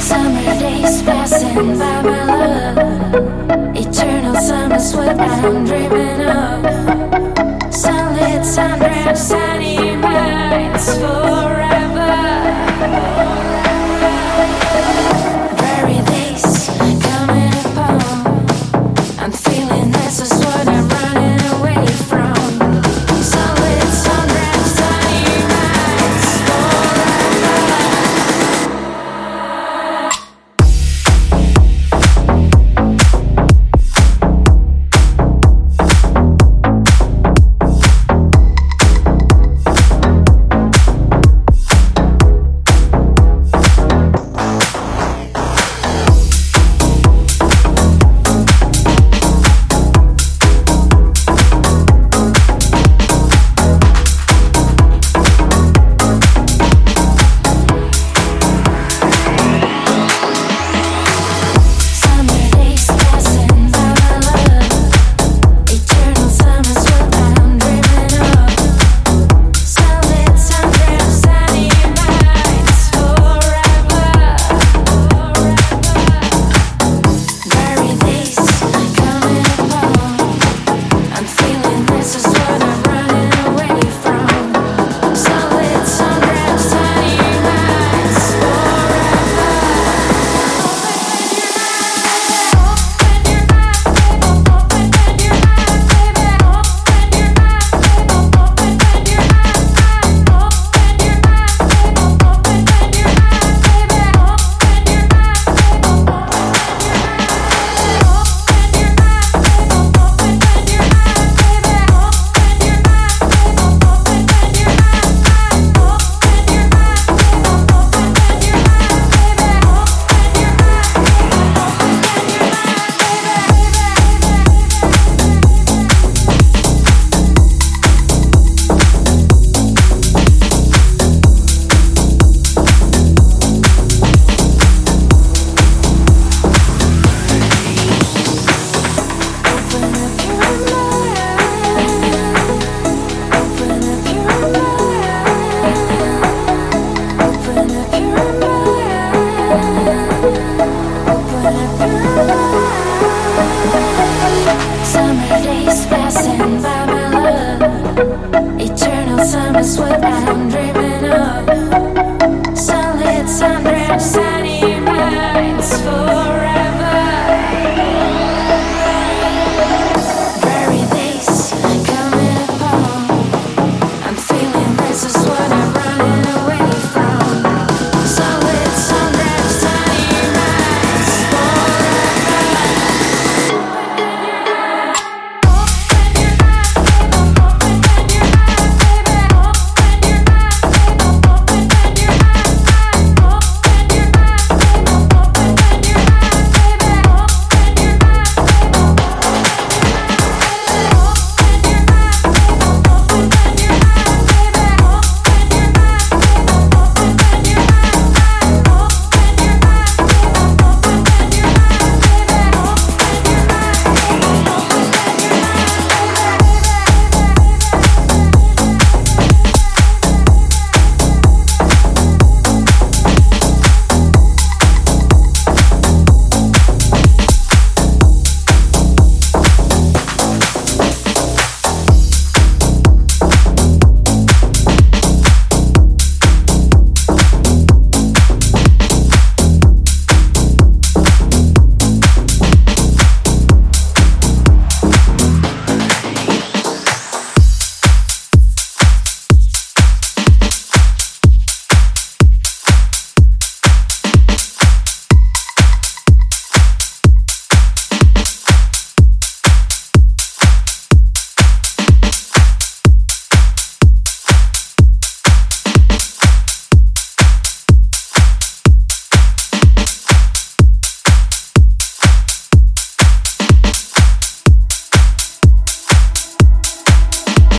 Summer days passing by my love. Eternal summers what I'm dreaming